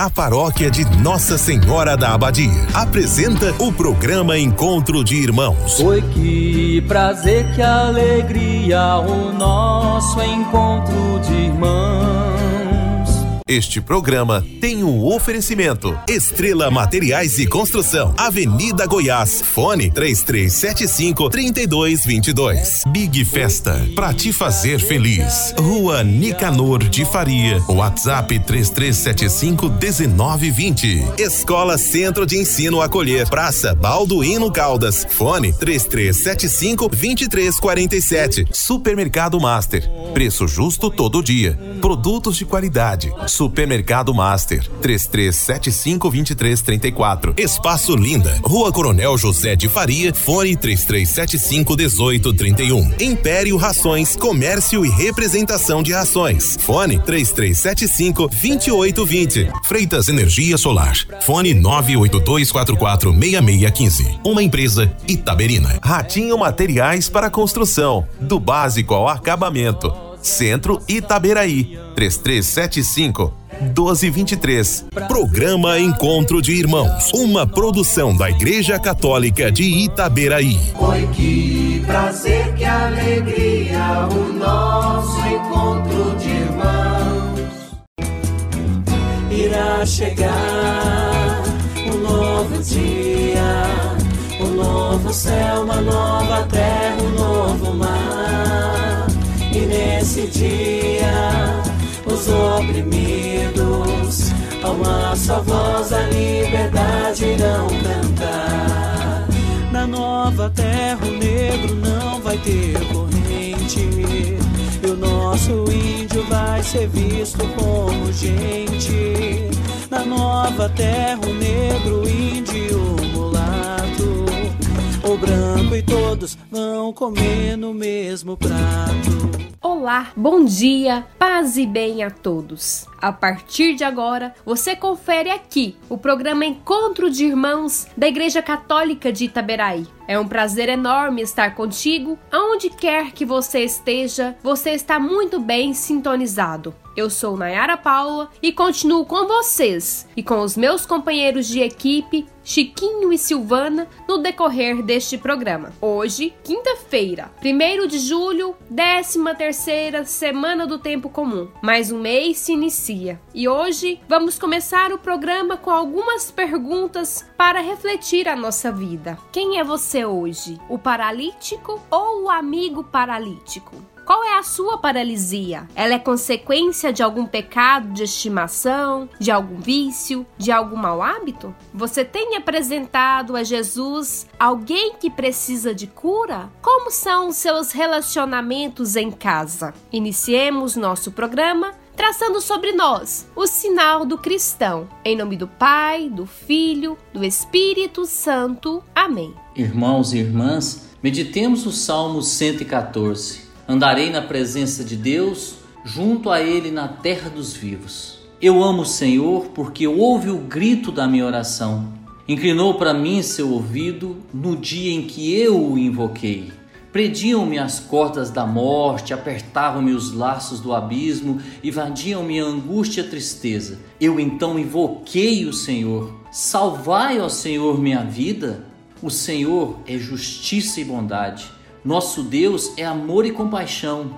A paróquia de Nossa Senhora da Abadia apresenta o programa Encontro de Irmãos. Foi que prazer, que alegria, o nosso encontro de irmãos. Este programa tem um oferecimento. Estrela Materiais e Construção, Avenida Goiás, fone 3375 3222. Big Festa, pra te fazer feliz. Rua Nicanor de Faria, WhatsApp 3375 1920. Escola Centro de Ensino Acolher, Praça Balduíno Caldas, fone 3375 2347. Supermercado Master, preço justo todo dia. Produtos de qualidade Supermercado Master, 33752334. Espaço Linda, Rua Coronel José de Faria, fone 33751831. Império Rações, Comércio e Representação de Rações. Fone 33752820. Freitas Energia Solar. Fone 982446615. Uma empresa Itaberina. Ratinho Materiais para Construção, do básico ao acabamento. Centro Itaberaí, 3375 1223. Programa Encontro de Irmãos, uma produção da Igreja Católica de Itaberaí. Oi, que prazer, que alegria, o nosso encontro de irmãos. Irá chegar um novo dia, um novo céu, uma nova terra, um novo mar. Dia os oprimidos, a uma só voz a liberdade irão cantar. Na nova terra o negro não vai ter corrente, e o nosso índio vai ser visto como gente. Na nova terra o negro, índio, o e todos vão comer no mesmo prato. Olá, bom dia, paz e bem a todos. A partir de agora, você confere aqui o programa Encontro de Irmãos da Igreja Católica de Itaberaí. É um prazer enorme estar contigo. Aonde quer que você esteja, você está muito bem sintonizado. Eu sou Nayara Paula e continuo com vocês e com os meus companheiros de equipe, Chiquinho e Silvana, no decorrer deste programa. Hoje, quinta-feira, 1 de julho, 13 terceira semana do tempo comum. Mais um mês se inicia. E hoje vamos começar o programa com algumas perguntas para refletir a nossa vida. Quem é você hoje? O paralítico ou o amigo paralítico? Qual é a sua paralisia? Ela é consequência de algum pecado de estimação, de algum vício, de algum mau hábito? Você tem apresentado a Jesus alguém que precisa de cura? Como são os seus relacionamentos em casa? Iniciemos nosso programa traçando sobre nós o sinal do cristão. Em nome do Pai, do Filho, do Espírito Santo. Amém. Irmãos e irmãs, meditemos o Salmo 114. Andarei na presença de Deus, junto a Ele na terra dos vivos. Eu amo o Senhor porque ouve o grito da minha oração. Inclinou para mim seu ouvido no dia em que eu o invoquei. Prediam-me as cordas da morte, apertavam-me os laços do abismo, invadiam-me a angústia e a tristeza. Eu então invoquei o Senhor. Salvai, ó Senhor, minha vida. O Senhor é justiça e bondade nosso Deus é amor e compaixão.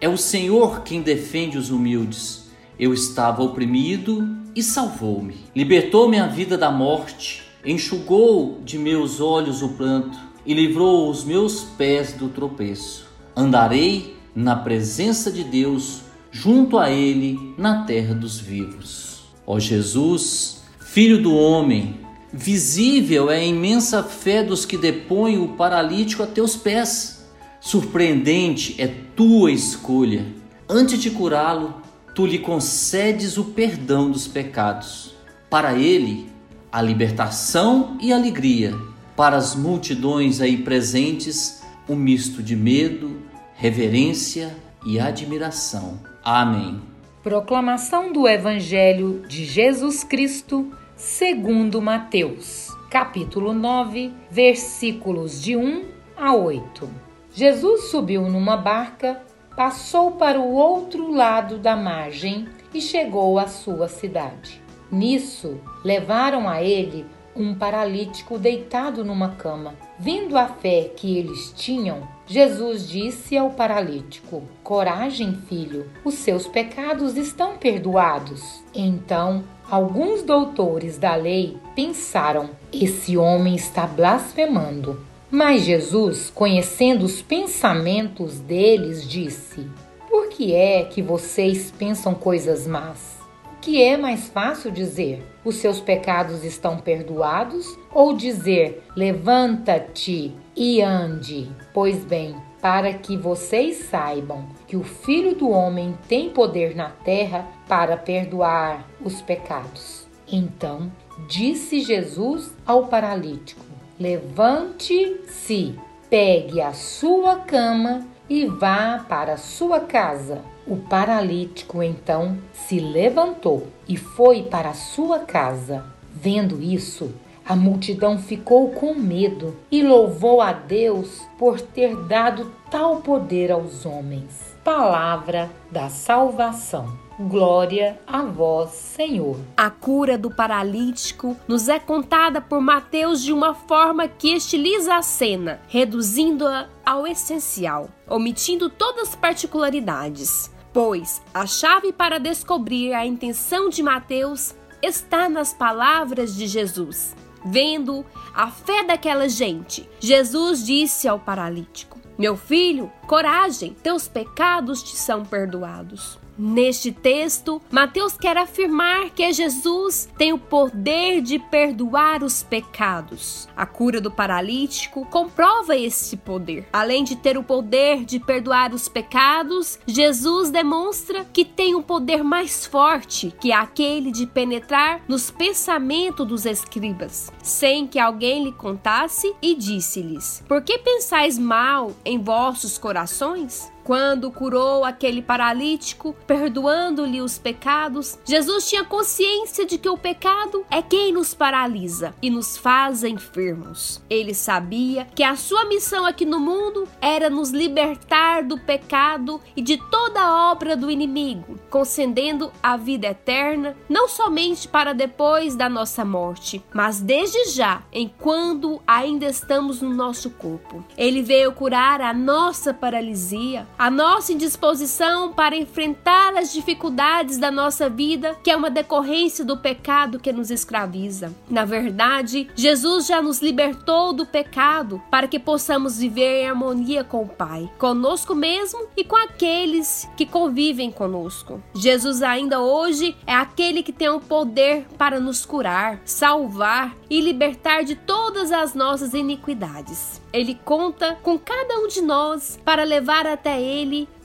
É o Senhor quem defende os humildes. Eu estava oprimido e salvou-me. Libertou minha vida da morte, enxugou de meus olhos o pranto e livrou os meus pés do tropeço. Andarei na presença de Deus, junto a Ele, na terra dos vivos. Ó Jesus, Filho do homem, Visível é a imensa fé dos que depõem o paralítico a teus pés. Surpreendente é tua escolha. Antes de curá-lo, tu lhe concedes o perdão dos pecados. Para ele, a libertação e alegria. Para as multidões aí presentes, um misto de medo, reverência e admiração. Amém. Proclamação do Evangelho de Jesus Cristo segundo Mateus, capítulo 9, versículos de 1 a 8. Jesus subiu numa barca, passou para o outro lado da margem e chegou à sua cidade. Nisso, levaram a ele um paralítico deitado numa cama. Vendo a fé que eles tinham, Jesus disse ao paralítico: Coragem, filho, os seus pecados estão perdoados. Então, alguns doutores da lei pensaram: Esse homem está blasfemando. Mas Jesus, conhecendo os pensamentos deles, disse: Por que é que vocês pensam coisas más? Que é mais fácil dizer: os seus pecados estão perdoados ou dizer: levanta-te e ande? Pois bem, para que vocês saibam que o Filho do Homem tem poder na terra para perdoar os pecados. Então disse Jesus ao paralítico: Levante-se, pegue a sua cama e vá para sua casa. O paralítico então se levantou e foi para sua casa. Vendo isso, a multidão ficou com medo e louvou a Deus por ter dado tal poder aos homens. Palavra da salvação. Glória a vós, Senhor. A cura do paralítico nos é contada por Mateus de uma forma que estiliza a cena, reduzindo-a ao essencial, omitindo todas as particularidades pois a chave para descobrir a intenção de Mateus está nas palavras de Jesus. Vendo a fé daquela gente, Jesus disse ao paralítico: Meu filho, coragem, teus pecados te são perdoados. Neste texto, Mateus quer afirmar que Jesus tem o poder de perdoar os pecados. A cura do paralítico comprova esse poder. Além de ter o poder de perdoar os pecados, Jesus demonstra que tem um poder mais forte, que é aquele de penetrar nos pensamentos dos escribas, sem que alguém lhe contasse, e disse-lhes: Por que pensais mal em vossos corações? Quando curou aquele paralítico, perdoando-lhe os pecados, Jesus tinha consciência de que o pecado é quem nos paralisa e nos faz enfermos. Ele sabia que a sua missão aqui no mundo era nos libertar do pecado e de toda a obra do inimigo, concedendo a vida eterna, não somente para depois da nossa morte, mas desde já, enquanto ainda estamos no nosso corpo. Ele veio curar a nossa paralisia, a nossa indisposição para enfrentar as dificuldades da nossa vida, que é uma decorrência do pecado que nos escraviza. Na verdade, Jesus já nos libertou do pecado para que possamos viver em harmonia com o Pai, conosco mesmo e com aqueles que convivem conosco. Jesus ainda hoje é aquele que tem o poder para nos curar, salvar e libertar de todas as nossas iniquidades. Ele conta com cada um de nós para levar até Ele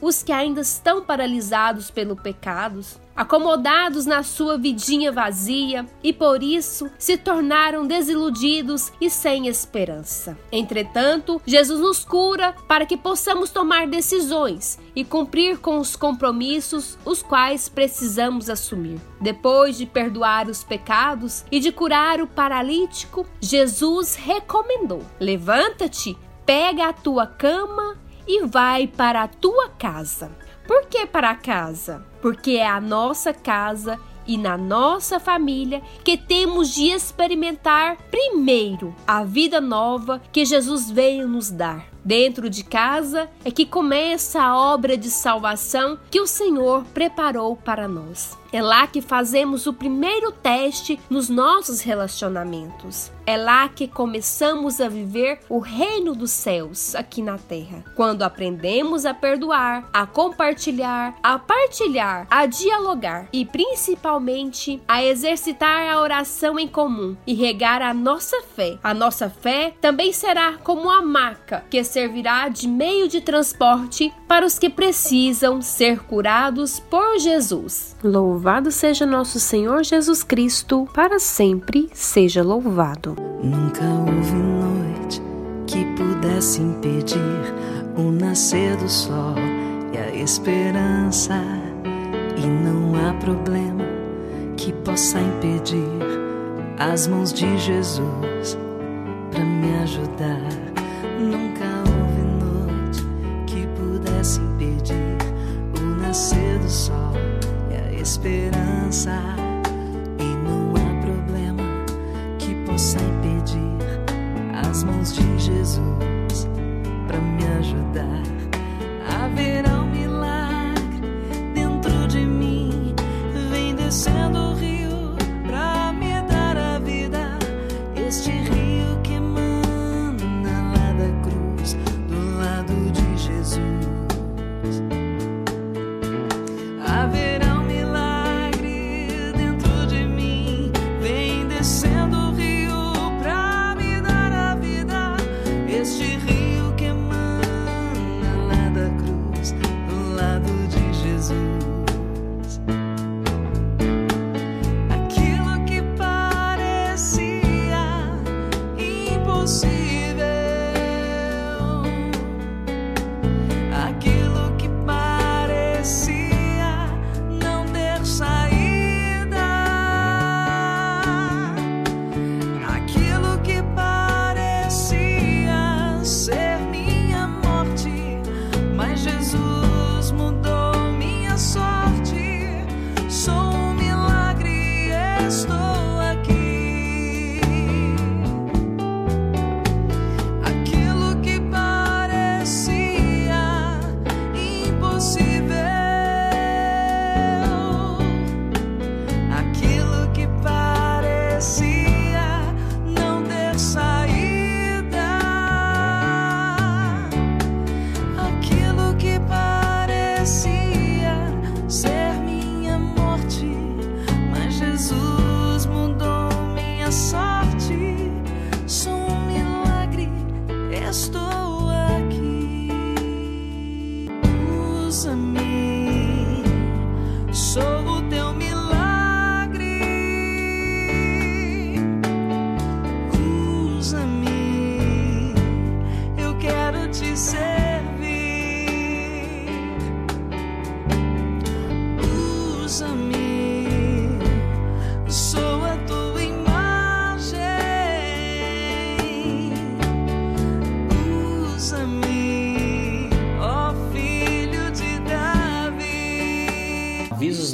os que ainda estão paralisados pelo pecados, acomodados na sua vidinha vazia e por isso se tornaram desiludidos e sem esperança. Entretanto, Jesus nos cura para que possamos tomar decisões e cumprir com os compromissos os quais precisamos assumir. Depois de perdoar os pecados e de curar o paralítico, Jesus recomendou: Levanta-te, pega a tua cama e vai para a tua casa. Por que para casa? Porque é a nossa casa e na nossa família que temos de experimentar primeiro a vida nova que Jesus veio nos dar. Dentro de casa é que começa a obra de salvação que o Senhor preparou para nós. É lá que fazemos o primeiro teste nos nossos relacionamentos. É lá que começamos a viver o reino dos céus aqui na terra. Quando aprendemos a perdoar, a compartilhar, a partilhar, a dialogar e principalmente a exercitar a oração em comum e regar a nossa fé. A nossa fé também será como a maca que servirá de meio de transporte para os que precisam ser curados por Jesus. Louvado seja nosso Senhor Jesus Cristo, para sempre seja louvado. Nunca houve noite que pudesse impedir o nascer do sol e a esperança, e não há problema que possa impedir as mãos de Jesus para me ajudar. Nunca é parece impedir o nascer do sol e a esperança. E não há problema que possa impedir as mãos de Jesus para me ajudar a ver a Haverá um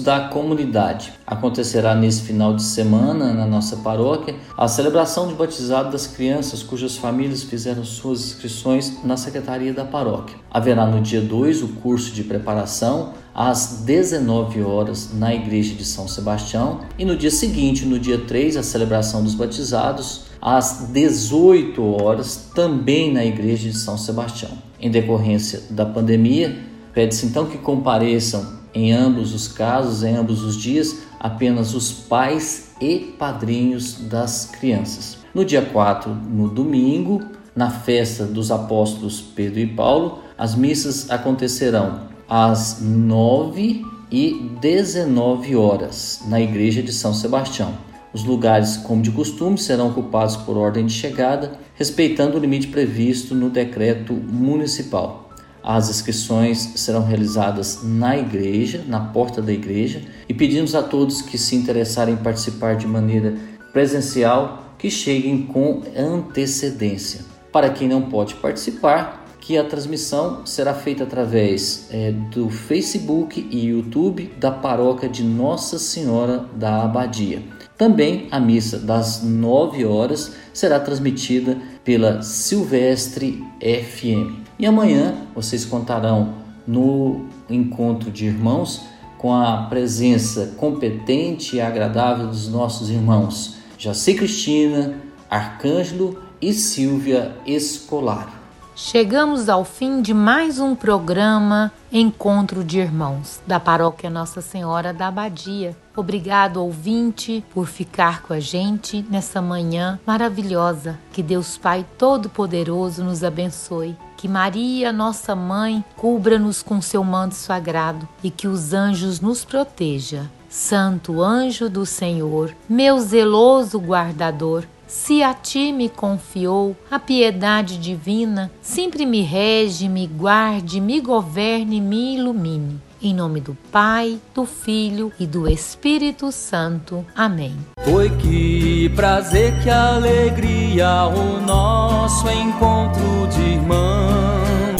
da comunidade. Acontecerá nesse final de semana na nossa paróquia a celebração de batizado das crianças cujas famílias fizeram suas inscrições na secretaria da paróquia. Haverá no dia 2 o curso de preparação às 19 horas na igreja de São Sebastião e no dia seguinte, no dia 3, a celebração dos batizados às 18 horas também na igreja de São Sebastião. Em decorrência da pandemia, pede-se então que compareçam em ambos os casos, em ambos os dias, apenas os pais e padrinhos das crianças. No dia 4, no domingo, na festa dos apóstolos Pedro e Paulo, as missas acontecerão às 9 e 19 horas na igreja de São Sebastião. Os lugares, como de costume, serão ocupados por ordem de chegada, respeitando o limite previsto no decreto municipal. As inscrições serão realizadas na igreja, na porta da igreja, e pedimos a todos que se interessarem em participar de maneira presencial que cheguem com antecedência. Para quem não pode participar, que a transmissão será feita através é, do Facebook e YouTube da paróquia de Nossa Senhora da Abadia. Também a missa das 9 horas será transmitida pela Silvestre FM. E amanhã vocês contarão no encontro de irmãos com a presença competente e agradável dos nossos irmãos Jaci Cristina, Arcângelo e Silvia Escolaro. Chegamos ao fim de mais um programa Encontro de Irmãos da Paróquia Nossa Senhora da Abadia. Obrigado, ouvinte, por ficar com a gente nessa manhã maravilhosa. Que Deus Pai Todo-Poderoso nos abençoe. Que Maria, nossa mãe, cubra-nos com seu manto sagrado e que os anjos nos proteja. Santo anjo do Senhor, meu zeloso guardador, se a ti me confiou a piedade divina, sempre me rege, me guarde, me governe, me ilumine. Em nome do Pai, do Filho e do Espírito Santo. Amém. Foi que prazer, que alegria o nosso encontro de irmãos.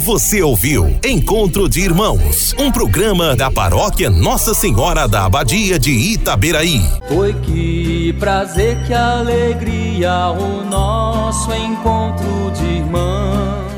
Você ouviu Encontro de Irmãos, um programa da paróquia Nossa Senhora da Abadia de Itaberaí. Foi que prazer, que alegria o nosso encontro de irmãos.